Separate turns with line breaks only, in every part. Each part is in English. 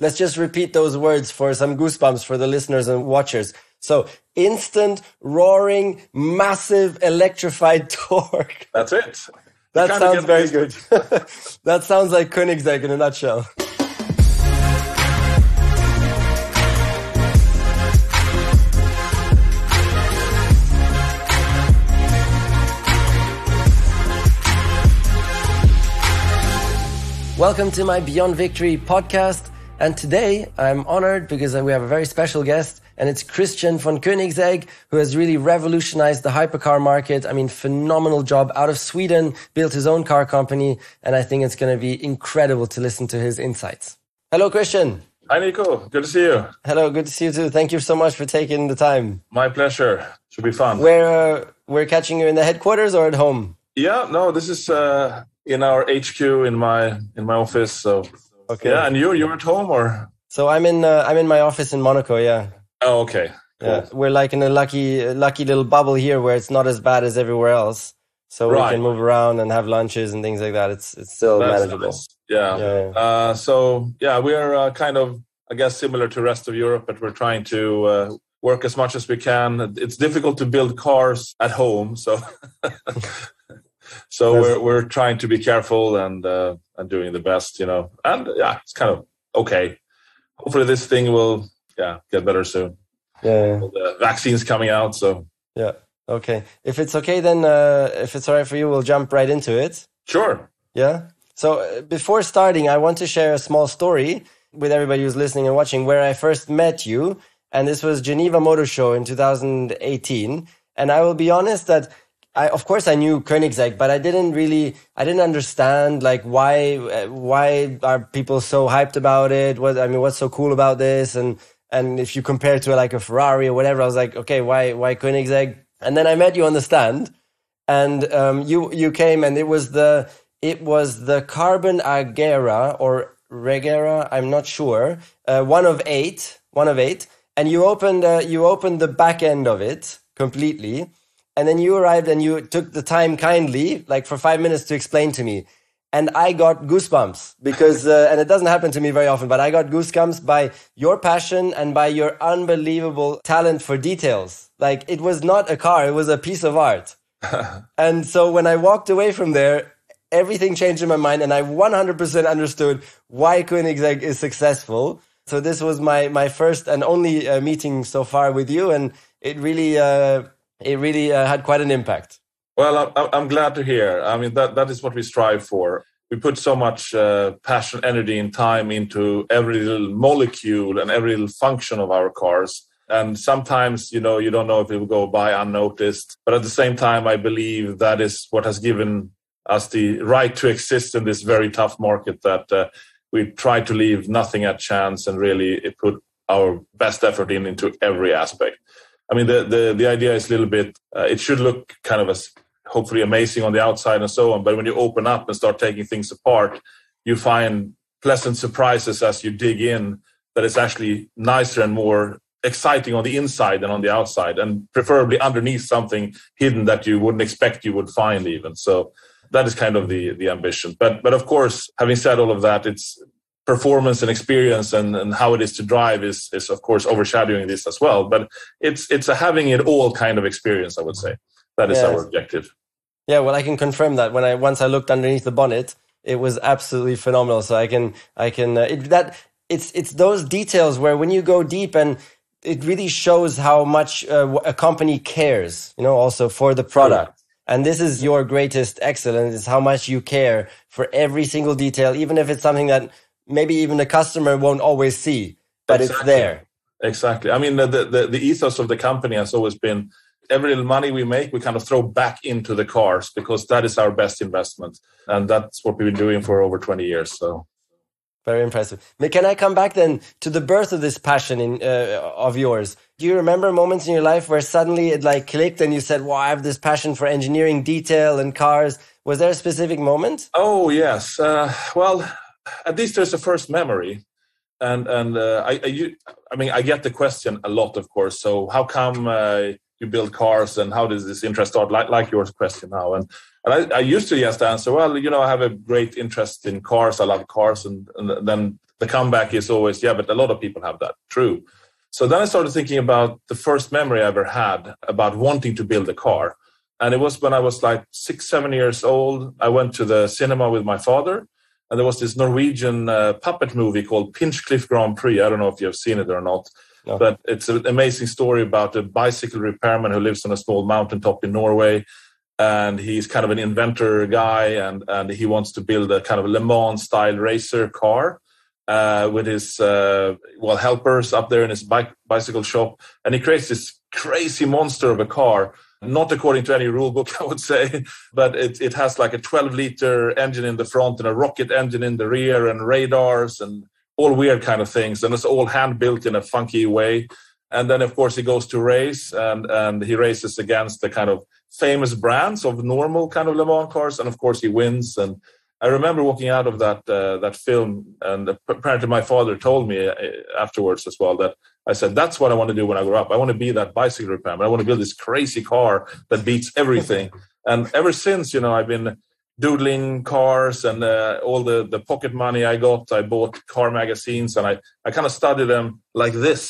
let's just repeat those words for some goosebumps for the listeners and watchers. So instant, roaring, massive, electrified torque.
That's it.
That sounds very good. that sounds like Koenigsegg in a nutshell. Welcome to my Beyond Victory podcast. And today I'm honored because we have a very special guest and it's Christian von Koenigsegg who has really revolutionized the hypercar market. I mean, phenomenal job out of Sweden, built his own car company. And I think it's going to be incredible to listen to his insights. Hello, Christian.
Hi, Nico. Good to see you.
Hello. Good to see you too. Thank you so much for taking the time.
My pleasure. Should be fun.
We're, uh, we're catching you in the headquarters or at home?
Yeah, no, this is, uh, in our HQ in my in my office. So okay, yeah. And you you're at home or?
So I'm in uh, I'm in my office in Monaco. Yeah.
Oh, okay.
Cool. Yeah, we're like in a lucky lucky little bubble here where it's not as bad as everywhere else. So right. we can move around and have lunches and things like that. It's it's still That's manageable. Nice.
Yeah. yeah, yeah. Uh, so yeah, we're uh, kind of I guess similar to rest of Europe, but we're trying to uh, work as much as we can. It's difficult to build cars at home, so so we're we're trying to be careful and uh, and doing the best, you know. And yeah, it's kind of okay. Hopefully, this thing will yeah get better soon.
Yeah,
the vaccines coming out, so
yeah. Okay, if it's okay, then uh, if it's all right for you, we'll jump right into it.
Sure.
Yeah. So uh, before starting, I want to share a small story with everybody who's listening and watching where I first met you, and this was Geneva Motor Show in 2018. And I will be honest that I, of course I knew Koenigsegg, but I didn't really, I didn't understand like why, why are people so hyped about it? What, I mean, what's so cool about this? And, and if you compare it to like a Ferrari or whatever, I was like, okay, why, why Koenigsegg? And then I met you on the stand and, um, you, you came and it was the, it was the Carbon Agera or Regera, I'm not sure, uh, one of eight, one of eight. And you opened, uh, you opened the back end of it completely and then you arrived and you took the time kindly, like for five minutes to explain to me. And I got goosebumps because, uh, and it doesn't happen to me very often, but I got goosebumps by your passion and by your unbelievable talent for details. Like it was not a car, it was a piece of art. and so when I walked away from there, everything changed in my mind and I 100% understood why Koenigsegg is successful. So this was my, my first and only uh, meeting so far with you. And it really, uh, it really uh, had quite an impact.
Well, I'm glad to hear. I mean, that, that is what we strive for. We put so much uh, passion, energy, and time into every little molecule and every little function of our cars. And sometimes, you know, you don't know if it will go by unnoticed. But at the same time, I believe that is what has given us the right to exist in this very tough market that uh, we try to leave nothing at chance and really put our best effort in into every aspect. I mean, the, the, the idea is a little bit, uh, it should look kind of as hopefully amazing on the outside and so on. But when you open up and start taking things apart, you find pleasant surprises as you dig in that it's actually nicer and more exciting on the inside than on the outside and preferably underneath something hidden that you wouldn't expect you would find even. So that is kind of the, the ambition. But, but of course, having said all of that, it's performance and experience and, and how it is to drive is, is of course overshadowing this as well. But it's it's a having it all kind of experience i would say. That is yes. our objective.
Yeah well i can confirm that. When i once i looked underneath the bonnet it was absolutely phenomenal. So i can i can uh, it, that it's it's those details where when you go deep and it really shows how much uh, a company cares you know also for the product. And this is your greatest excellence is how much you care for every single detail even if it's something that maybe even the customer won't always see, but exactly. it's there.
Exactly. I mean, the, the, the ethos of the company has always been every little money we make, we kind of throw back into the cars because that is our best investment. And that's what we've been doing for over 20 years. So
very impressive. Can I come back then to the birth of this passion in, uh, of yours? Do you remember moments in your life where suddenly it like clicked and you said, "Well, I have this passion for engineering, detail, and cars"? Was there a specific moment?
Oh yes. Uh, well, at least there's a first memory and and uh, I, I, I mean I get the question a lot, of course. So how come uh, you build cars, and how does this interest start? Like like your question now, and and I, I used to just answer, well, you know, I have a great interest in cars. I love cars, and, and then the comeback is always, yeah, but a lot of people have that. True. So then I started thinking about the first memory I ever had about wanting to build a car. And it was when I was like six, seven years old. I went to the cinema with my father, and there was this Norwegian uh, puppet movie called Pinchcliffe Grand Prix. I don't know if you've seen it or not, no. but it's an amazing story about a bicycle repairman who lives on a small mountaintop in Norway. And he's kind of an inventor guy, and, and he wants to build a kind of Le Mans style racer car uh, with his uh, well helpers up there in his bike bicycle shop, and he creates this crazy monster of a car. Not according to any rule book, I would say, but it, it has like a 12 liter engine in the front and a rocket engine in the rear and radars and all weird kind of things. And it's all hand built in a funky way. And then, of course, he goes to race and, and he races against the kind of famous brands of normal kind of Le Mans cars. And of course, he wins. And I remember walking out of that uh, that film, and apparently my father told me uh, afterwards as well that I said that's what I want to do when I grow up. I want to be that bicycle repairman. I want to build this crazy car that beats everything. and ever since, you know, I've been doodling cars and uh, all the the pocket money I got. I bought car magazines and I I kind of studied them like this,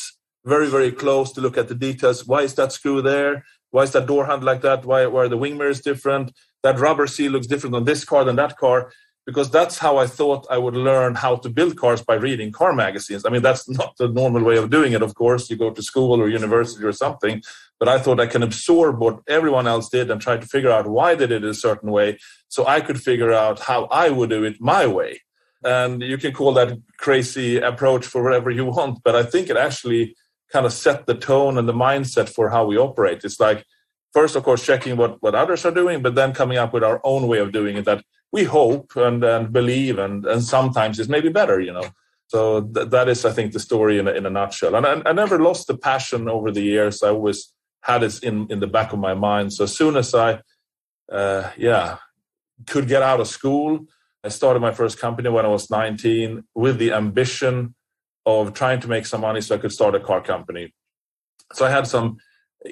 very very close to look at the details. Why is that screw there? Why is that door handle like that? Why, why are the wing mirrors different? That rubber seal looks different on this car than that car. Because that's how I thought I would learn how to build cars by reading car magazines. I mean, that's not the normal way of doing it, of course. You go to school or university or something. But I thought I can absorb what everyone else did and try to figure out why they did it a certain way so I could figure out how I would do it my way. And you can call that crazy approach for whatever you want. But I think it actually kind of set the tone and the mindset for how we operate. It's like first, of course, checking what what others are doing, but then coming up with our own way of doing it that we hope and, and believe, and and sometimes it's maybe better, you know. So th- that is, I think, the story in a, in a nutshell. And I, I never lost the passion over the years. I always had it in in the back of my mind. So as soon as I, uh, yeah, could get out of school, I started my first company when I was 19 with the ambition of trying to make some money so I could start a car company. So I had some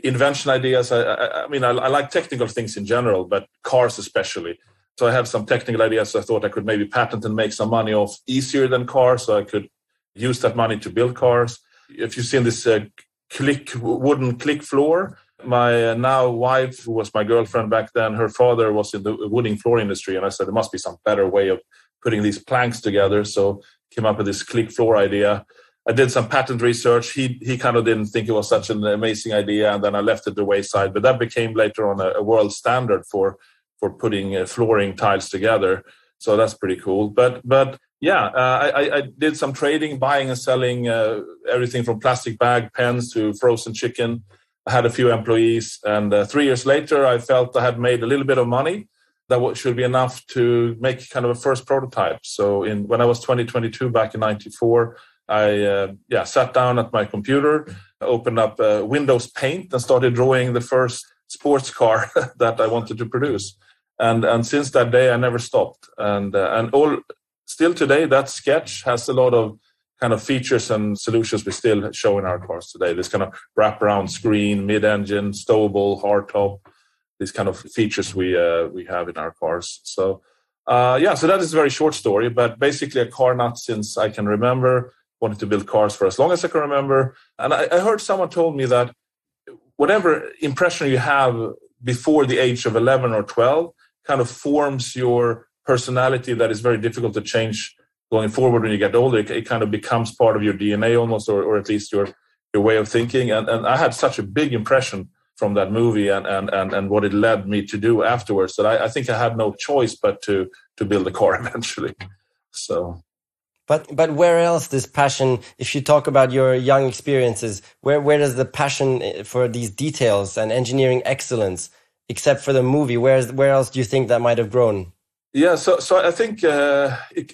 invention ideas. I, I, I mean, I, I, like technical things in general, but cars especially. So I had some technical ideas. I thought I could maybe patent and make some money off easier than cars, so I could use that money to build cars. If you've seen this uh, click wooden click floor, my uh, now wife, who was my girlfriend back then, her father was in the wooden floor industry, and I said there must be some better way of putting these planks together. So came up with this click floor idea. I did some patent research. He he kind of didn't think it was such an amazing idea, and then I left it the wayside. But that became later on a, a world standard for for putting uh, flooring tiles together. So that's pretty cool. But but yeah, uh, I, I did some trading, buying and selling uh, everything from plastic bag pens to frozen chicken. I had a few employees, and uh, three years later, I felt I had made a little bit of money that should be enough to make kind of a first prototype. So in when I was 2022 back in 94, I uh, yeah sat down at my computer, opened up uh, Windows Paint and started drawing the first sports car that I wanted to produce. And and since that day I never stopped. And uh, and all still today that sketch has a lot of kind of features and solutions we still show in our cars today. This kind of wraparound screen, mid-engine, stowable, hardtop these kind of features we uh, we have in our cars. So uh, yeah, so that is a very short story, but basically a car nut since I can remember. Wanted to build cars for as long as I can remember, and I, I heard someone told me that whatever impression you have before the age of 11 or 12 kind of forms your personality that is very difficult to change going forward when you get older. It, kind of becomes part of your dna almost or, or at least your your way of thinking. And, and i had such a big impression from that movie and, and, and, and what it led me to do afterwards that I, I think I had no choice but to to build a car eventually. So.
But but where else this passion if you talk about your young experiences where where does the passion eh, for these details and engineering excellence except for the movie where's where else do you think that might have grown
yeah so so i think uh, it,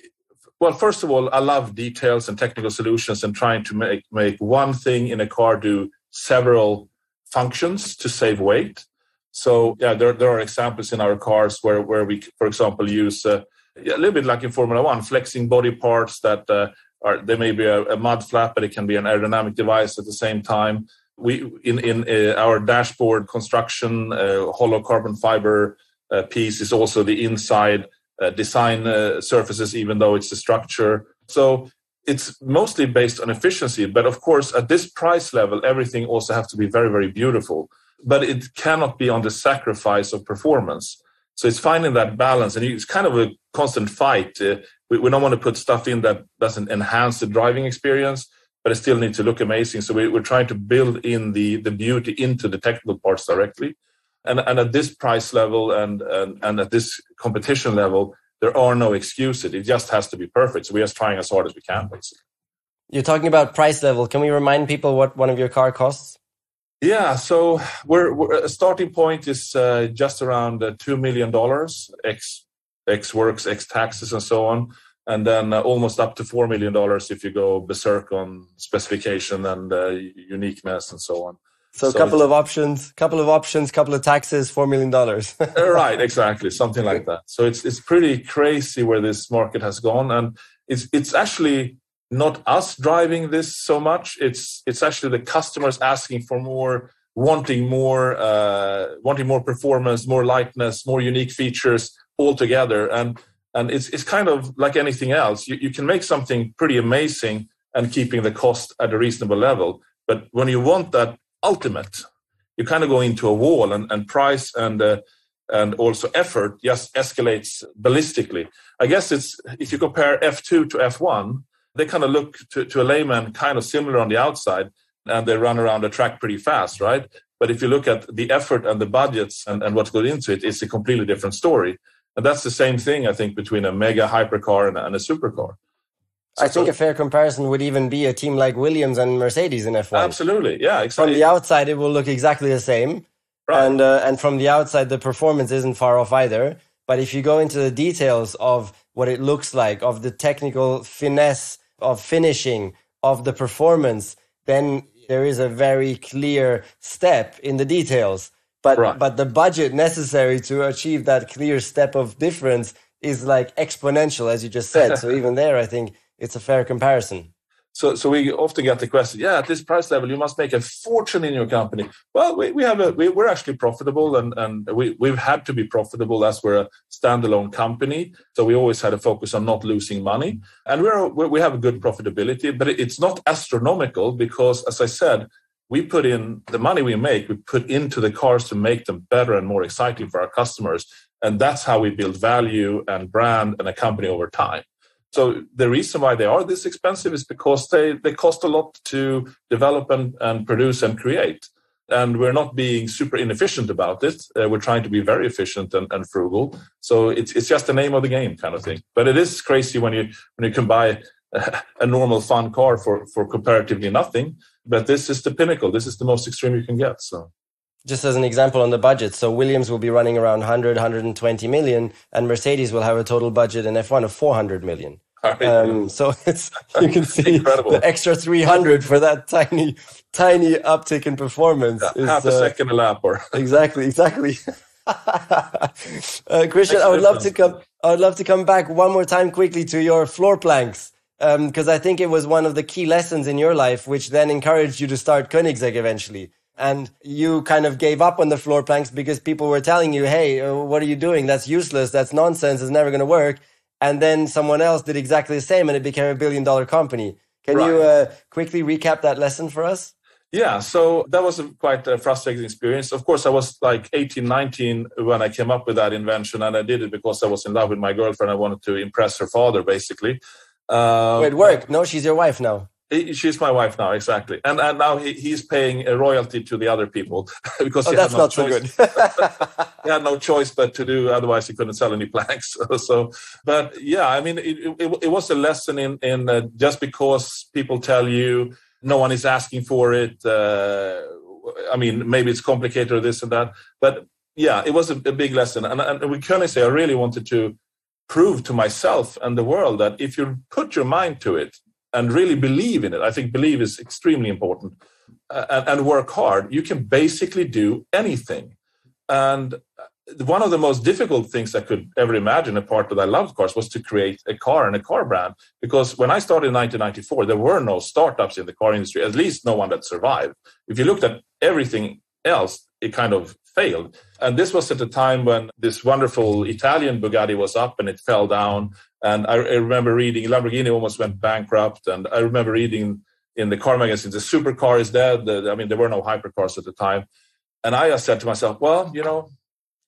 well first of all i love details and technical solutions and trying to make make one thing in a car do several functions to save weight. So yeah, there, there are examples in our cars where, where we, for example, use uh, a little bit like in Formula One, flexing body parts that uh, are there may be a, a, mud flap, but it can be an aerodynamic device at the same time. We in in uh, our dashboard construction, uh, hollow carbon fiber uh, piece is also the inside uh, design surfaces, even though it's a structure. So it's mostly based on efficiency. But of course, at this price level, everything also has to be very, very beautiful. But it cannot be on the sacrifice of performance. So it's finding that balance, and it's kind of a constant fight. Uh, we, we, don't want to put stuff in that doesn't enhance the driving experience, but it still needs to look amazing. So we, are trying to build in the the beauty into the technical parts directly. And, and at this price level and, and, and at this competition level, there are no excuses. It just has to be perfect. So we're just trying as hard as we can, basically.
You're talking about price level. Can we remind people what one of your car costs?
Yeah, so we're, we're a starting point is uh, just around uh, two million dollars, x x works, x taxes, and so on, and then uh, almost up to four million dollars if you go berserk on specification and uh, uniqueness and so on.
So, a couple of options, couple of options, couple of taxes, four million dollars.
Uh, right, exactly, something like that. So it's it's pretty crazy where this market has gone, and it's it's actually not us driving this so much. It's it's actually the customers asking for more, wanting more, uh, wanting more performance, more lightness, more unique features altogether, and and it's it's kind of like anything else. You you can make something pretty amazing and keeping the cost at a reasonable level, but when you want that ultimate. You kind of go into a wall, and, and price and uh, and also effort just escalates ballistically. I guess it's if you compare F2 to F1, they kind of look to, to a layman kind of similar on the outside, and they run around the track pretty fast, right? But if you look at the effort and the budgets and, and what goes into it, it's a completely different story. And that's the same thing, I think, between a mega hypercar and, and a supercar.
I think a fair comparison would even be a team like Williams and Mercedes in F1.
Absolutely, yeah, exactly.
From the outside, it will look exactly the same, right. and uh, and from the outside, the performance isn't far off either. But if you go into the details of what it looks like, of the technical finesse of finishing, of the performance, then there is a very clear step in the details. But right. but the budget necessary to achieve that clear step of difference is like exponential, as you just said. so even there, I think it's a fair comparison.
So, so we often get the question, yeah, at this price level, you must make a fortune in your company. Well, we, we have a, we, we're actually profitable and, and we, we've had to be profitable as we're a standalone company. So we always had a focus on not losing money and we're, we have a good profitability, but it's not astronomical because as I said, we put in the money we make, we put into the cars to make them better and more exciting for our customers. And that's how we build value and brand and a company over time. So the reason why they are this expensive is because they, they cost a lot to develop and, and produce and create. And we're not being super inefficient about it. Uh, we're trying to be very efficient and, and frugal. So it's, it's just the name of the game kind of thing. But it is crazy when you, when you can buy a, a normal fun car for, for comparatively nothing. But this is the pinnacle. This is the most extreme you can get. So
just as an example on the budget, so Williams will be running around 100, 120 million, and Mercedes will have a total budget in F1 of 400 million. Um, so it's you can see Incredible. the extra 300 for that tiny, tiny uptick in performance.
Yeah, is, half a uh, second a lap, or
exactly, exactly. uh, Christian, I would love to come. I would love to come back one more time quickly to your floor planks because um, I think it was one of the key lessons in your life, which then encouraged you to start Koenigsegg eventually. And you kind of gave up on the floor planks because people were telling you, "Hey, uh, what are you doing? That's useless. That's nonsense. It's never going to work." and then someone else did exactly the same and it became a billion dollar company. Can right. you uh, quickly recap that lesson for us?
Yeah, so that was a quite a frustrating experience. Of course, I was like 18, 19 when I came up with that invention, and I did it because I was in love with my girlfriend. I wanted to impress her father, basically.
Uh, Wait, work? No, she's your wife now.
She's my wife now, exactly, and and now he, he's paying a royalty to the other people because
oh,
he
that's
had no
not
choice.
so good.
he had no choice but to do, otherwise he couldn't sell any planks. so, but yeah, I mean, it, it, it was a lesson in in uh, just because people tell you no one is asking for it. Uh, I mean, maybe it's complicated or this and that, but yeah, it was a, a big lesson, and and we can only say I really wanted to prove to myself and the world that if you put your mind to it and really believe in it. I think believe is extremely important uh, and, and, work hard. You can basically do anything. And one of the most difficult things I could ever imagine, apart that I loved cars, was to create a car and a car brand. Because when I started in 1994, there were no startups in the car industry, at least no one that survived. If you looked at everything else, it kind of failed. And this was at the time when this wonderful Italian Bugatti was up and it fell down. And I, I remember reading Lamborghini almost went bankrupt. And I remember reading in the car magazine, the supercar is dead. The, I mean, there were no hypercars at the time. And I just said to myself, well, you know,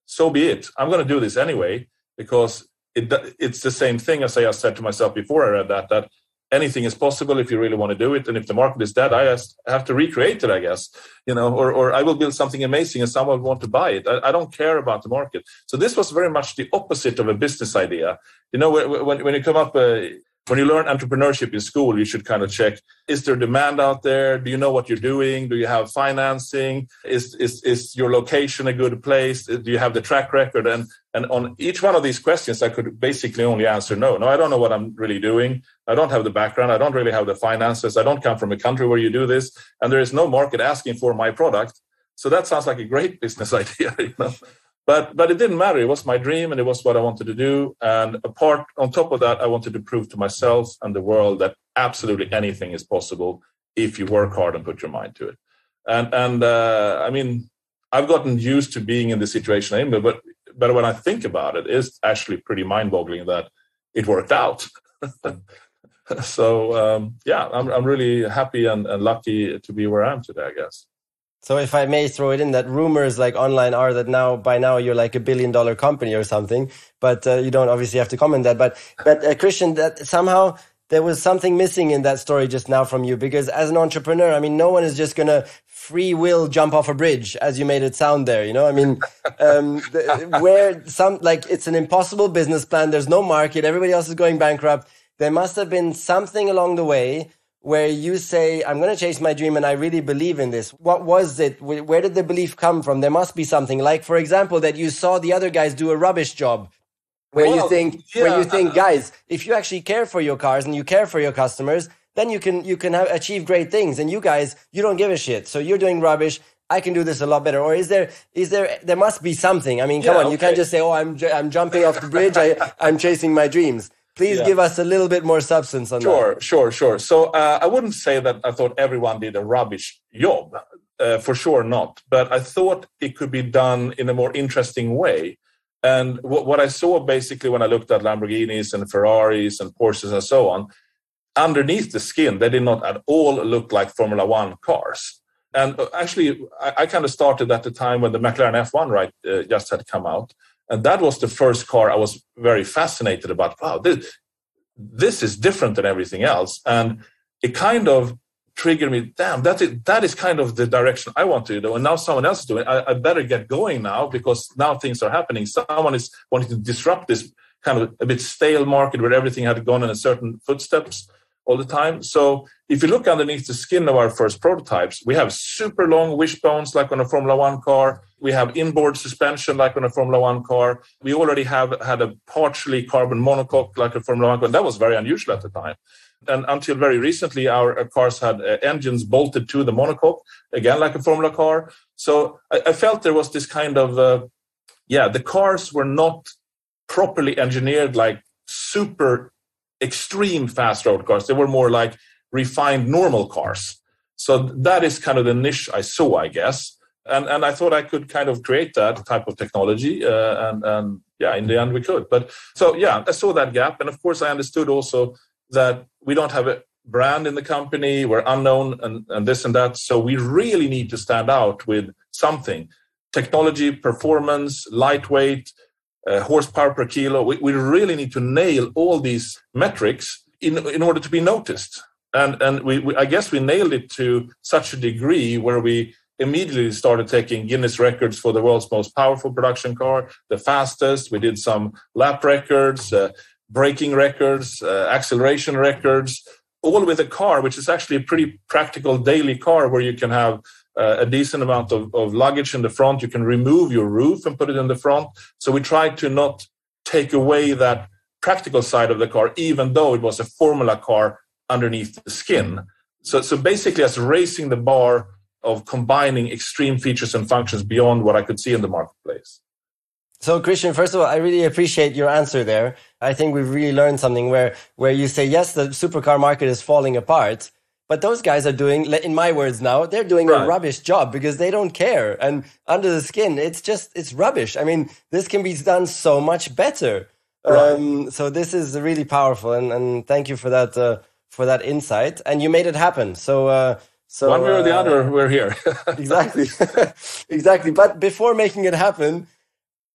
so be it. I'm going to do this anyway because it, it's the same thing as I said to myself before I read that, that anything is possible if you really want to do it. And if the market is dead, I have to recreate it, I guess, you know, or, or I will build something amazing and someone will want to buy it. I, I, don't care about the market. So this was very much the opposite of a business idea. You know, when, when you come up, uh, when you learn entrepreneurship in school, you should kind of check: is there demand out there? Do you know what you're doing? Do you have financing? Is is is your location a good place? Do you have the track record? And and on each one of these questions, I could basically only answer no. No, I don't know what I'm really doing. I don't have the background. I don't really have the finances. I don't come from a country where you do this, and there is no market asking for my product. So that sounds like a great business idea, you know but but it didn't matter. It was my dream and it was what i wanted to do. And apart on top of that i wanted to prove to myself and the world that absolutely anything is possible if you work hard and put your mind to it. And and uh, i mean i've gotten used to being in the situation but but when i think about it it's actually pretty mind-boggling that it worked out. So um, yeah I'm, I'm really happy and, and lucky to be where i am today i guess
so if I may throw it in, that rumors like online are that now by now you're like a billion dollar company or something, but uh, you don't obviously have to comment that. But but uh, Christian, that somehow there was something missing in that story just now from you because as an entrepreneur, I mean, no one is just gonna free will jump off a bridge as you made it sound there. You know, I mean, um, the, where some like it's an impossible business plan. There's no market. Everybody else is going bankrupt. There must have been something along the way where you say, I'm going to chase my dream and I really believe in this? What was it? Where did the belief come from? There must be something like, for example, that you saw the other guys do a rubbish job. Where well, you think, yeah. where you think, guys, if you actually care for your cars and you care for your customers, then you can you can have, achieve great things. And you guys, you don't give a shit. So you're doing rubbish. I can do this a lot better. Or is there is there there must be something? I mean, come yeah, on, okay. you can't just say, "Oh, I'm I'm jumping off the bridge. I I'm chasing my dreams." Please yeah. give us a little bit more substance on
sure,
that.
Sure, sure, sure. So uh, I wouldn't say that I thought everyone did a rubbish job. Uh, for sure not. But I thought it could be done in a more interesting way. And what, what I saw basically when I looked at Lamborghinis and Ferraris and Porsches and so on, underneath the skin, they did not at all look like Formula One cars. And uh, actually, I, I kind of started at the time when the McLaren F1 right uh, just had come out, and that was the first car I was very fascinated about. Wow, this, this is different than everything else. And it kind of triggered me, damn, that is, that is kind of the direction I want to do. And now someone else is doing. I, I better get going now because now things are happening. Someone is wanting to disrupt this kind of a bit stale market where everything had gone in a certain footsteps all the time. So if you look underneath the skin of our first prototypes, we have super long wishbones like on a Formula One car. We have inboard suspension like on a Formula One car. We already have had a partially carbon monocoque like a Formula One car. That was very unusual at the time. And until very recently, our cars had uh, engines bolted to the monocoque, again like a Formula car. So I, I felt there was this kind of, uh, yeah, the cars were not properly engineered like super extreme fast road cars. They were more like refined normal cars. So that is kind of the niche I saw, I guess. And, and I thought I could kind of create that type of technology. Uh, and, and yeah, in the end, we could. But so, yeah, I saw that gap. And of course, I understood also that we don't have a brand in the company, we're unknown and, and this and that. So we really need to stand out with something technology, performance, lightweight, uh, horsepower per kilo. We, we really need to nail all these metrics in, in order to be noticed. And, and we, we, I guess we nailed it to such a degree where we immediately started taking Guinness records for the world's most powerful production car, the fastest. We did some lap records, uh, braking records, uh, acceleration records, all with a car, which is actually a pretty practical daily car where you can have uh, a decent amount of, of luggage in the front. You can remove your roof and put it in the front. So we tried to not take away that practical side of the car, even though it was a formula car underneath the skin. So, so basically, as raising the bar of combining extreme features and functions beyond what I could see in the marketplace.
So Christian, first of all, I really appreciate your answer there. I think we've really learned something where, where you say, yes, the supercar market is falling apart, But those guys are doing, in my words now, they're doing right. a rubbish job because they don't care. And under the skin, it's just, it's rubbish. I mean, this can be done so much better. Right. Um, so this is really powerful. And, and thank you for that, uh, for that insight. And you made it happen. So, uh, so
one way or the uh, other, we're here.
exactly. exactly. But before making it happen,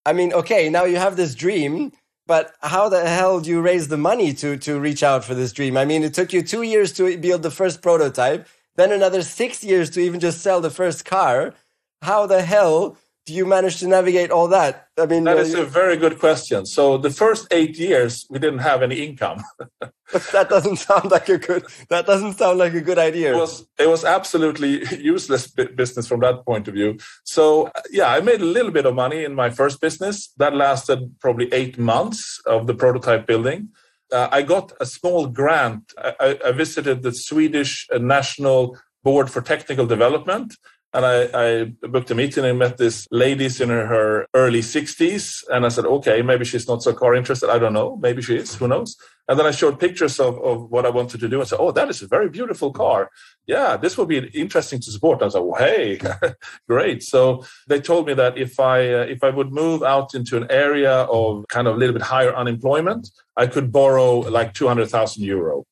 I mean, okay, now you have this dream but how the hell do you raise the money to to reach out for this dream? I mean, it took you two years to build the first prototype, then another six years to even just sell the first car. How the hell do you manage to navigate all that?
I mean, that is uh, a very good question. So the first eight years, we didn't have any income.
that doesn't sound like a good. That doesn't sound like a good idea.
It was it was absolutely useless business from that point of view. So yeah, I made a little bit of money in my first business. That lasted probably eight months of the prototype building. Uh, I got a small grant. I, I visited the Swedish National Board for Technical Development and I, I, booked a meeting and met this lady in her early 60s. And I said, okay, maybe she's not so car interested. I don't know. Maybe she is. Who knows? And then I showed pictures of, of what I wanted to do. I said, oh, that is a very beautiful car. Yeah, this will be interesting to support. I was like, well, hey, great. So they told me that if I uh, if I would move out into an area of kind of a little bit higher unemployment, I could borrow like 200,000 euro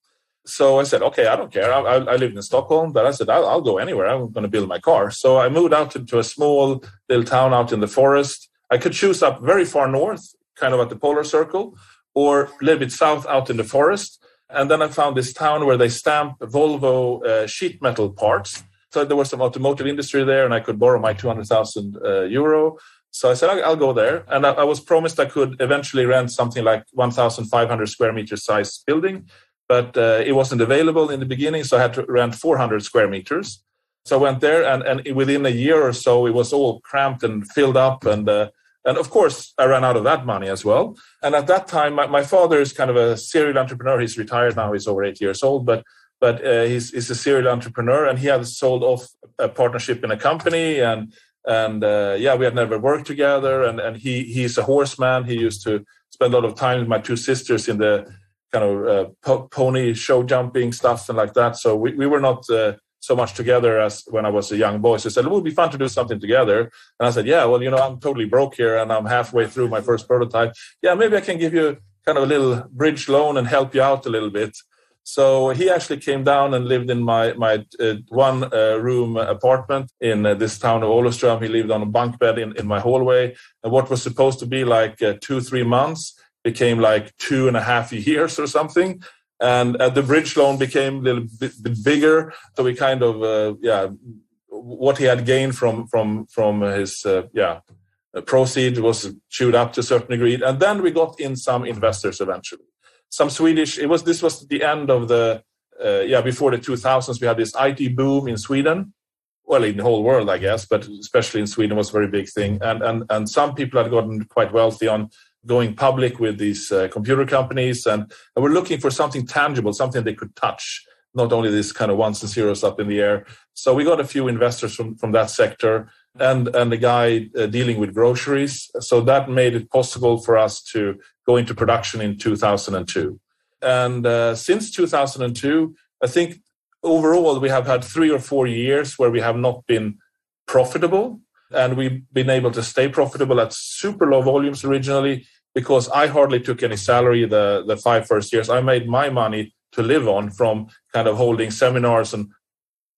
so I said, okay, I don't care. I, I, I in Stockholm, but I said, I'll, I'll go anywhere. I'm going to build my car. So I moved out to, a small little town out in the forest. I could choose up very far north, kind of at the polar circle, or a little bit south out in the forest. And then I found this town where they stamp Volvo uh, sheet metal parts. So there was some automotive industry there, and I could borrow my 200,000 uh, euro. So I said, I'll, I'll go there. And I, I, was promised I could eventually rent something like 1,500 square meter size building but uh, it wasn't available in the beginning, so I had to rent 400 square meters. So I went there, and, and within a year or so, it was all cramped and filled up, and uh, and of course, I ran out of that money as well. And at that time, my, my father is kind of a serial entrepreneur. He's retired now; he's over 80 years old, but but uh, he's, he's a serial entrepreneur, and he had sold off a partnership in a company, and and uh, yeah, we had never worked together. And and he he's a horseman. He used to spend a lot of time with my two sisters in the kind of uh, po- pony show jumping stuff and like that. So we, we were not uh, so much together as when I was a young boy. So he said, it would be fun to do something together. And I said, yeah, well, you know, I'm totally broke here and I'm halfway through my first prototype. Yeah, maybe I can give you kind of a little bridge loan and help you out a little bit. So he actually came down and lived in my my uh, one uh, room apartment in uh, this town of Olofström. He lived on a bunk bed in, in my hallway. And what was supposed to be like uh, two three months became like two and a half years or something. And uh, the bridge loan became a little bit, bit bigger. So we kind of, uh, yeah, what he had gained from from from his uh, yeah uh, proceed was chewed up to a certain degree. And then we got in some investors eventually. Some Swedish. It was this was the end of the uh, yeah before the 2000s. We had this IT boom in Sweden well in the whole world i guess but especially in sweden was a very big thing and and and some people had gotten quite wealthy on going public with these uh, computer companies and, we're looking for something tangible something they could touch not only this kind of ones and zeros up in the air. So we got a few investors from from that sector and and a guy uh, dealing with groceries. So that made it possible for us to go into production in 2002 and uh, since 2002 i think overall we have had three or four years where we have not been profitable and we've been able to stay profitable at super low volumes originally because I hardly took any salary the, the five first years. I made my money to live on from kind of holding seminars and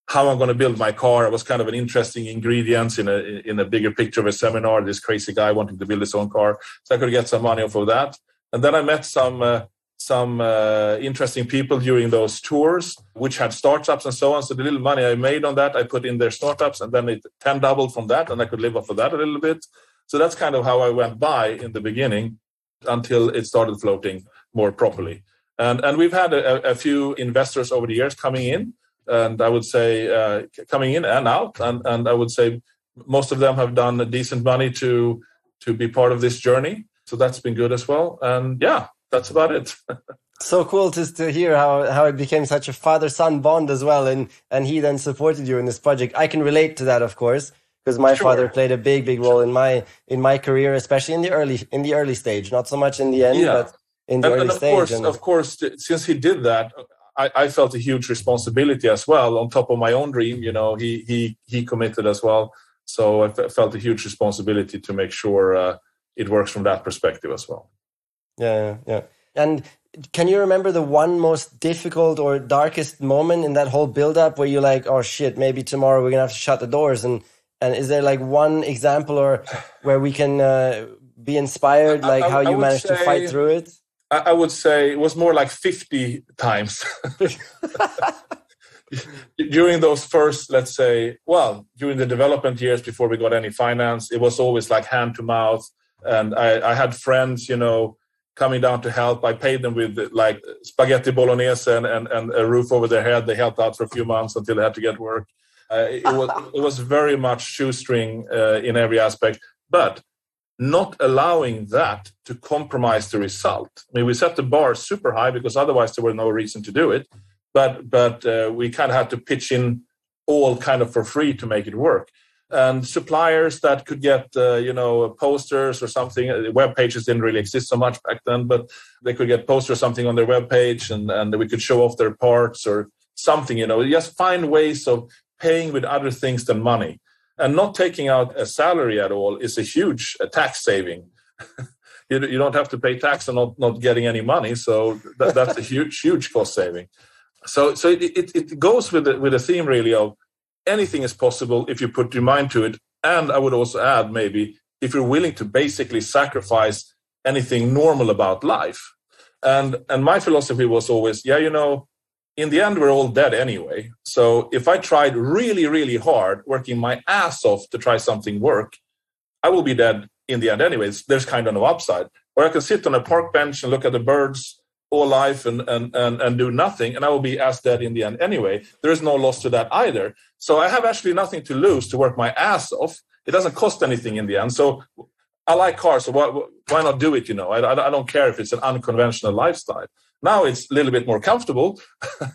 how I'm going to build my car. It was kind of an interesting ingredient in a in a bigger picture of a seminar. This crazy guy wanting to build his own car, so I could get some money off of that. And then I met some uh, some uh, interesting people during those tours, which had startups and so on. So the little money I made on that, I put in their startups, and then it ten doubled from that, and I could live off of that a little bit. So that's kind of how I went by in the beginning until it started floating more properly. And and we've had a, a few investors over the years coming in, and I would say uh, coming in and out, and and I would say most of them have done decent money to to be part of this journey. So that's been good as well. And yeah, that's about it.
so cool to, to hear how, how it became such a father son bond as well. And, and he then supported you in this project. I can relate to that, of course, because my sure. father played a big, big role in my, in my career, especially in the early, in the early stage, not so much in the end, yeah. but in the
and,
early
and of
stage.
Course, and of course, since he did that, I, I, felt a huge responsibility as well on top of my own dream. You know, he he he committed as well, so I felt a huge responsibility to make sure uh, it works from that perspective as well.
Yeah, yeah. And can you remember the one most difficult or darkest moment in that whole build-up where you're like, oh shit, maybe tomorrow we're gonna have to shut the doors? And and is there like one example or where we can uh, be inspired, like I, I, how you managed say, to fight through it?
I would say it was more like 50 times. during those first, let's say, well, during the development years before we got any finance, it was always like hand to mouth. And I, I had friends, you know, coming down to help. I paid them with like spaghetti bolognese and, and, and a roof over their head. They helped out for a few months until they had to get work. Uh, it was it was very much shoestring uh, in every aspect. But not allowing that to compromise the result. I mean, we set the bar super high because otherwise there were no reason to do it. But but uh, we kind of had to pitch in all kind of for free to make it work. And suppliers that could get uh, you know posters or something. Uh, web pages didn't really exist so much back then, but they could get posters or something on their web page, and and we could show off their parts or something. You know, just find ways of paying with other things than money and not taking out a salary at all is a huge tax saving. you, don't have to pay tax and not, not getting any money. So that, that's a huge, huge cost saving. So, so it, it, it goes with the, with the theme really of anything is possible if you put your mind to it. And I would also add maybe if you're willing to basically sacrifice anything normal about life. And and my philosophy was always, yeah, you know, in the end, we're all dead anyway. So if I tried really, really hard, working my ass off to try something work, I will be dead in the end anyways. There's kind of no upside. Or I can sit on a park bench and look at the birds all life and, and, and, and do nothing, and I will be as dead in the end anyway. There is no loss to that either. So I have actually nothing to lose to work my ass off. It doesn't cost anything in the end. So I like cars, so why, why not do it? You know, I, I don't care if it's an unconventional lifestyle. Now it's a little bit more comfortable,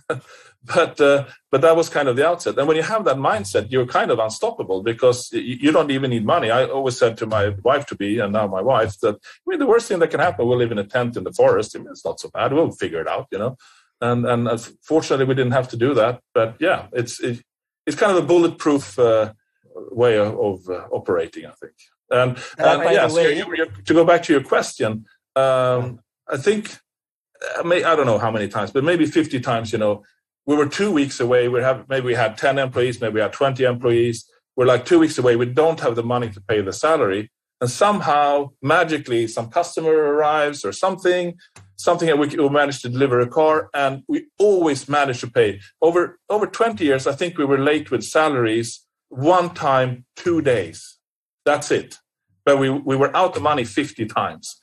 but uh, but that was kind of the outset. And when you have that mindset, you're kind of unstoppable because you don't even need money. I always said to my wife to be, and now my wife, that I mean the worst thing that can happen, we'll live in a tent in the forest. I mean, it's not so bad. We'll figure it out, you know. And and fortunately, we didn't have to do that. But yeah, it's it, it's kind of a bulletproof uh, way of, of uh, operating, I think. And, and yes, way, you, you, to go back to your question, um, I think Uh, I don't know how many times, but maybe 50 times, you know, we were two weeks away. We have maybe we had 10 employees, maybe we had 20 employees. We're like two weeks away. We don't have the money to pay the salary. And somehow, magically, some customer arrives or something, something that we, we managed to deliver a car, and we always managed to pay. Over over 20 years, I think we were late with salaries one time, two days. That's it. But we, we were out the money 50 times.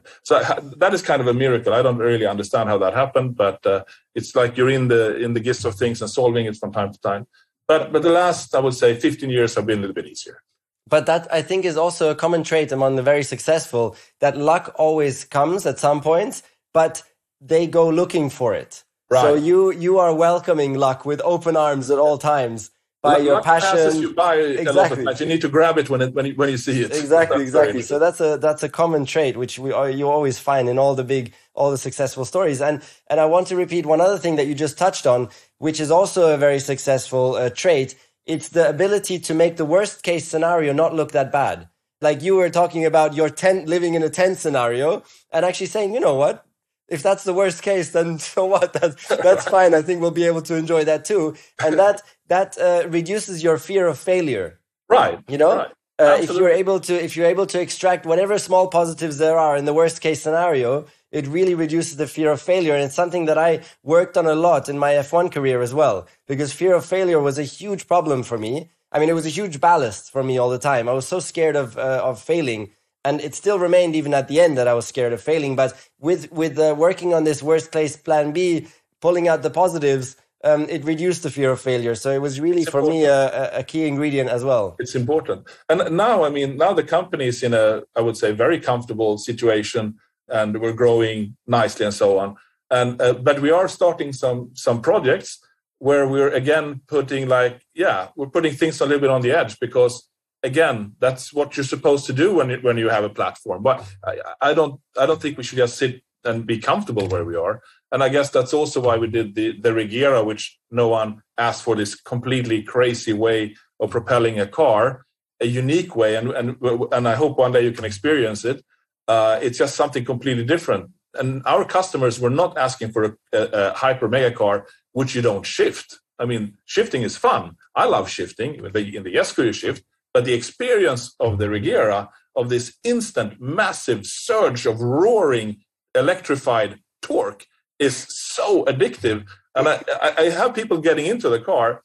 so that is kind of a miracle. I don't really understand how that happened, but uh, it's like you're in the in the gist of things and solving it from time to time. But but the last I would say 15 years have been a little bit easier.
But that I think is also a common trait among the very successful that luck always comes at some points, but they go looking for it. Right. So you you are welcoming luck with open arms at all times by your
luck
passion.
You by exactly. You need to grab it when it when, it, when you see it.
Exactly, that's exactly. So that's a that's a common trait which we are, you always find in all the big all the successful stories. And and I want to repeat one other thing that you just touched on, which is also a very successful uh, trait. It's the ability to make the worst case scenario not look that bad. Like you were talking about your tent living in a tent scenario and actually saying, you know what, if that's the worst case, then so what? That's that's fine. I think we'll be able to enjoy that too, and that that uh, reduces your fear of failure.
Right.
You know,
right.
uh, if you're able to if you're able to extract whatever small positives there are in the worst case scenario, it really reduces the fear of failure, and it's something that I worked on a lot in my F1 career as well, because fear of failure was a huge problem for me. I mean, it was a huge ballast for me all the time. I was so scared of uh, of failing and it still remained even at the end that I was scared of failing. But with with uh, working on this worst case plan B, pulling out the positives, um, it reduced the fear of failure. So it was really it's for important. me a, a, key ingredient as well.
It's important. And now, I mean, now the company is in a, I would say, very comfortable situation, and we're growing nicely and so on. And uh, but we are starting some some projects where we're again putting like, yeah, we're putting things a little bit on the edge because again, that's what you're supposed to do when you, when you have a platform. But I, I don't I don't think we should just sit and be comfortable where we are. And I guess that's also why we did the the Regera, which no one asked for this completely crazy way of propelling a car, a unique way, and and and I hope one day you can experience it. Uh, it's just something completely different. And our customers were not asking for a, a, a hyper mega car which you don't shift. I mean, shifting is fun. I love shifting in the, in you shift, but the experience of the Regera of this instant, massive surge of roaring, electrified torque is so addictive. And I, I have people getting into the car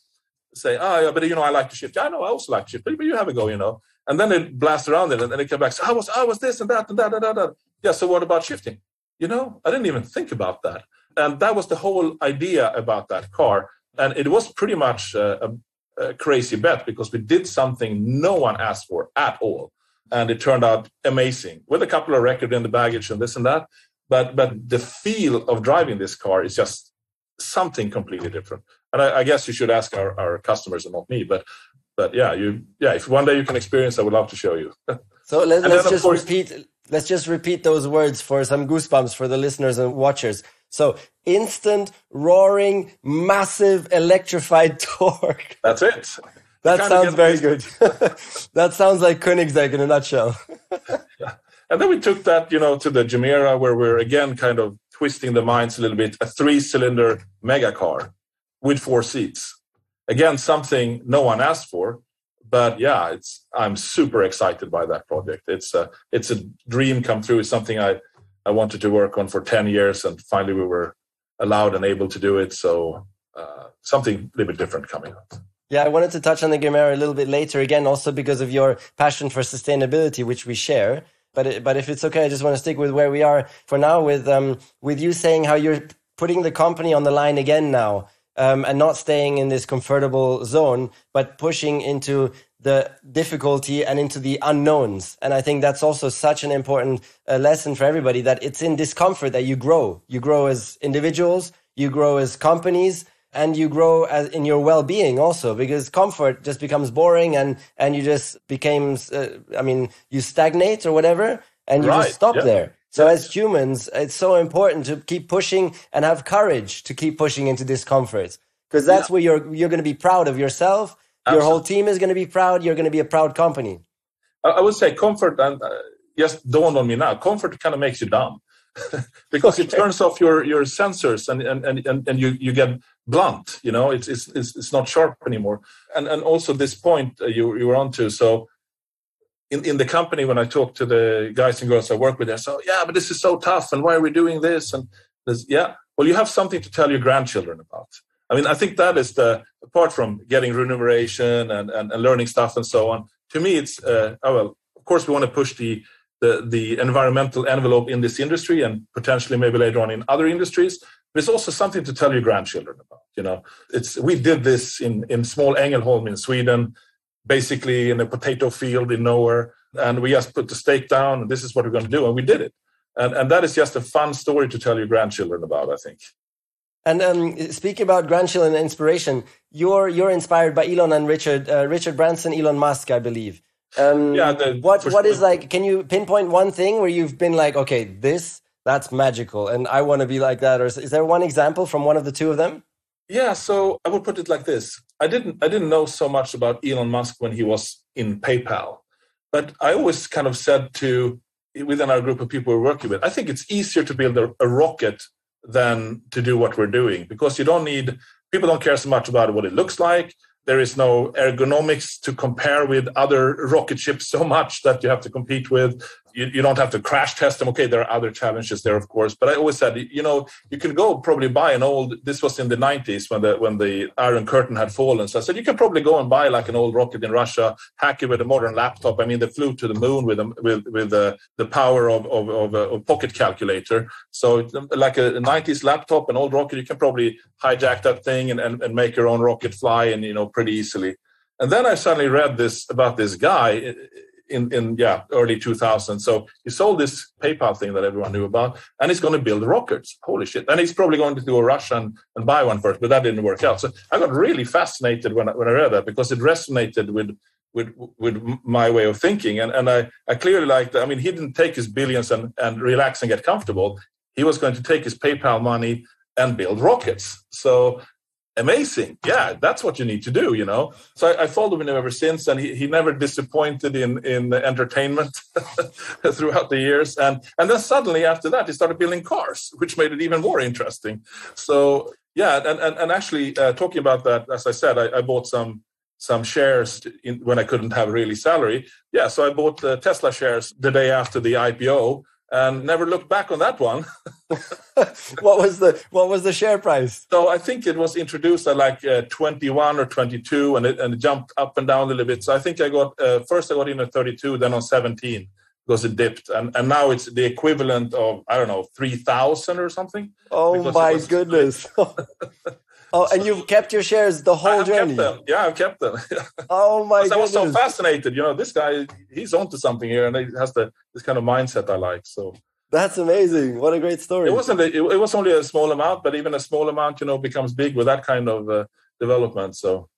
say, oh, yeah, but you know, I like to shift. I know, I also like to shift, but you have a go, you know. And then they blast around it and then they come back. So I was, I was this and that and that and that. Yeah, so what about shifting? You know, I didn't even think about that. And that was the whole idea about that car. And it was pretty much a, a, a crazy bet because we did something no one asked for at all. And it turned out amazing with a couple of records in the baggage and this and that. But but the feel of driving this car is just something completely different. And I, I guess you should ask our, our customers and not me. But but yeah, you yeah, if one day you can experience, I would love to show you.
so let, us just course, repeat let's just repeat those words for some goosebumps for the listeners and watchers. So instant, roaring, massive, electrified torque.
That's it.
That sounds very good. that sounds like Koenigsegg in a nutshell.
yeah. And then we took that, you know, to the Gemera, where we're again kind of twisting the minds a little bit. A three-cylinder mega car with four seats. Again, something no one asked for, but yeah, it's I'm super excited by that project. It's a it's a dream come true. It's something I I wanted to work on for ten years, and finally we were allowed and able to do it. So uh, something a little bit different coming up.
Yeah, I wanted to touch on the Gemera a little bit later again, also because of your passion for sustainability, which we share. But but if it's okay, I just want to stick with where we are for now, with um with you saying how you're putting the company on the line again now um, and not staying in this comfortable zone, but pushing into the difficulty and into the unknowns. And I think that's also such an important uh, lesson for everybody that it's in discomfort that you grow. You grow as individuals, you grow as companies, and you grow as in your well-being also because comfort just becomes boring and and you just became uh, i mean you stagnate or whatever and you right. just stop there so as humans, it's so important to keep pushing and have courage to keep pushing into discomfort because that's yeah. where you're you're going to be proud of yourself. Absolutely. Your whole team is going to be proud. You're going to be a proud company.
I would say comfort and uh, just dawned on me now. Comfort kind of makes you dumb because okay. it turns off your your sensors and and and, and you you get blunt. You know, it's it's it's, not sharp anymore. And and also this point you you were onto so in, in the company when I talk to the guys and girls I work with, they say, "Yeah, but this is so tough, and why are we doing this?" And there's, yeah, well, you have something to tell your grandchildren about. I mean, I think that is the apart from getting remuneration and, and, and learning stuff and so on. To me, it's uh, oh well. Of course, we want to push the, the the environmental envelope in this industry and potentially maybe later on in other industries. But it's also something to tell your grandchildren about. You know, it's we did this in in small Ängelholm in Sweden basically in a potato field in nowhere. And we just put the stake down, and this is what we're going to do. And we did it. And, and that is just a fun story to tell your grandchildren about, I think.
And um, speaking about grandchildren and inspiration, you're you're inspired by Elon and Richard uh, Richard Branson, Elon Musk, I believe. Um, yeah. The, what what is like? Can you pinpoint one thing where you've been like, okay, this that's magical, and I want to be like that? Or is, is there one example from one of the two of them?
Yeah, so I would put it like this. I didn't I didn't know so much about Elon Musk when he was in PayPal. But I always kind of said to within our group of people we're working with, I think it's easier to build a, a rocket than to do what we're doing because you don't need people don't care so much about what it looks like there is no ergonomics to compare with other rocket ships so much that you have to compete with you, you don't have to crash test them. Okay, there are other challenges there, of course. But I always said, you know, you can go probably buy an old. This was in the '90s when the when the Iron Curtain had fallen. So I said you can probably go and buy like an old rocket in Russia, hack it with a modern laptop. I mean, they flew to the moon with them with with the the power of of, of uh, a, a pocket calculator. So like a, a '90s laptop, an old rocket, you can probably hijack that thing and, and, and make your own rocket fly, and you know, pretty easily. And then I suddenly read this about this guy in, in yeah early 2000 so he sold this paypal thing that everyone knew about and he's going to build rockets. Holy shit. And he's probably going to do a rush and, and buy one first but that didn't work out. So i got really fascinated when I, when I read that because it resonated with with with my way of thinking. And and i i clearly liked i mean he didn't take his billions and and relax and get comfortable. He was going to take his PayPal money and build rockets. So amazing. Yeah, that's what you need to do, you know. So I, I followed him ever since, and he, he never disappointed in in entertainment throughout the years. And and then suddenly after that, he started building cars, which made it even more interesting. So yeah, and and, and actually uh, talking about that, as I said, I, I bought some some shares in, when I couldn't have really salary. Yeah, so I bought uh, Tesla shares the day after the IPO and never looked back on that one.
what was the what was the share price?
So I think it was introduced at like uh, 21 or 22, and it and it jumped up and down a little bit. So I think I got uh, first I got in at 32, then on 17 because it dipped, and and now it's the equivalent of I don't know 3,000 or something.
Oh my goodness! Oh, and you've kept your shares the whole journey.
Kept them. Yeah, I've kept them.
oh my!
I was so fascinated. You know, this guy, he's onto something here, and he has the this kind of mindset I like. So
that's amazing. What a great story.
It wasn't. A, it, it, was only a small amount, but even a small amount, you know, becomes big with that kind of uh, development. So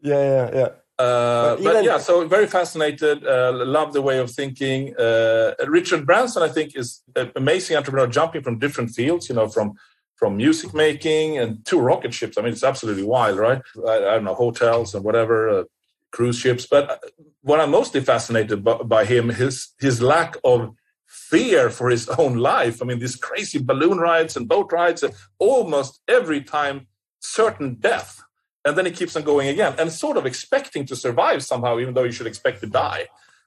yeah, yeah, yeah.
Uh, but, but, yeah, so very fascinated. Uh, love the way of thinking. Uh, Richard Branson, I think, is an amazing entrepreneur, jumping from different fields. You know, from from music making and two rocket ships. I mean, it's absolutely wild, right? I, I don't know, hotels and whatever, uh, cruise ships. But uh, what I'm mostly fascinated by, by him is his lack of fear for his own life. I mean, these crazy balloon rides and boat rides, and almost every time certain death. And then he keeps on going again and sort of expecting to survive somehow, even though you should expect to die.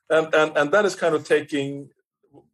And, and, and that is kind of taking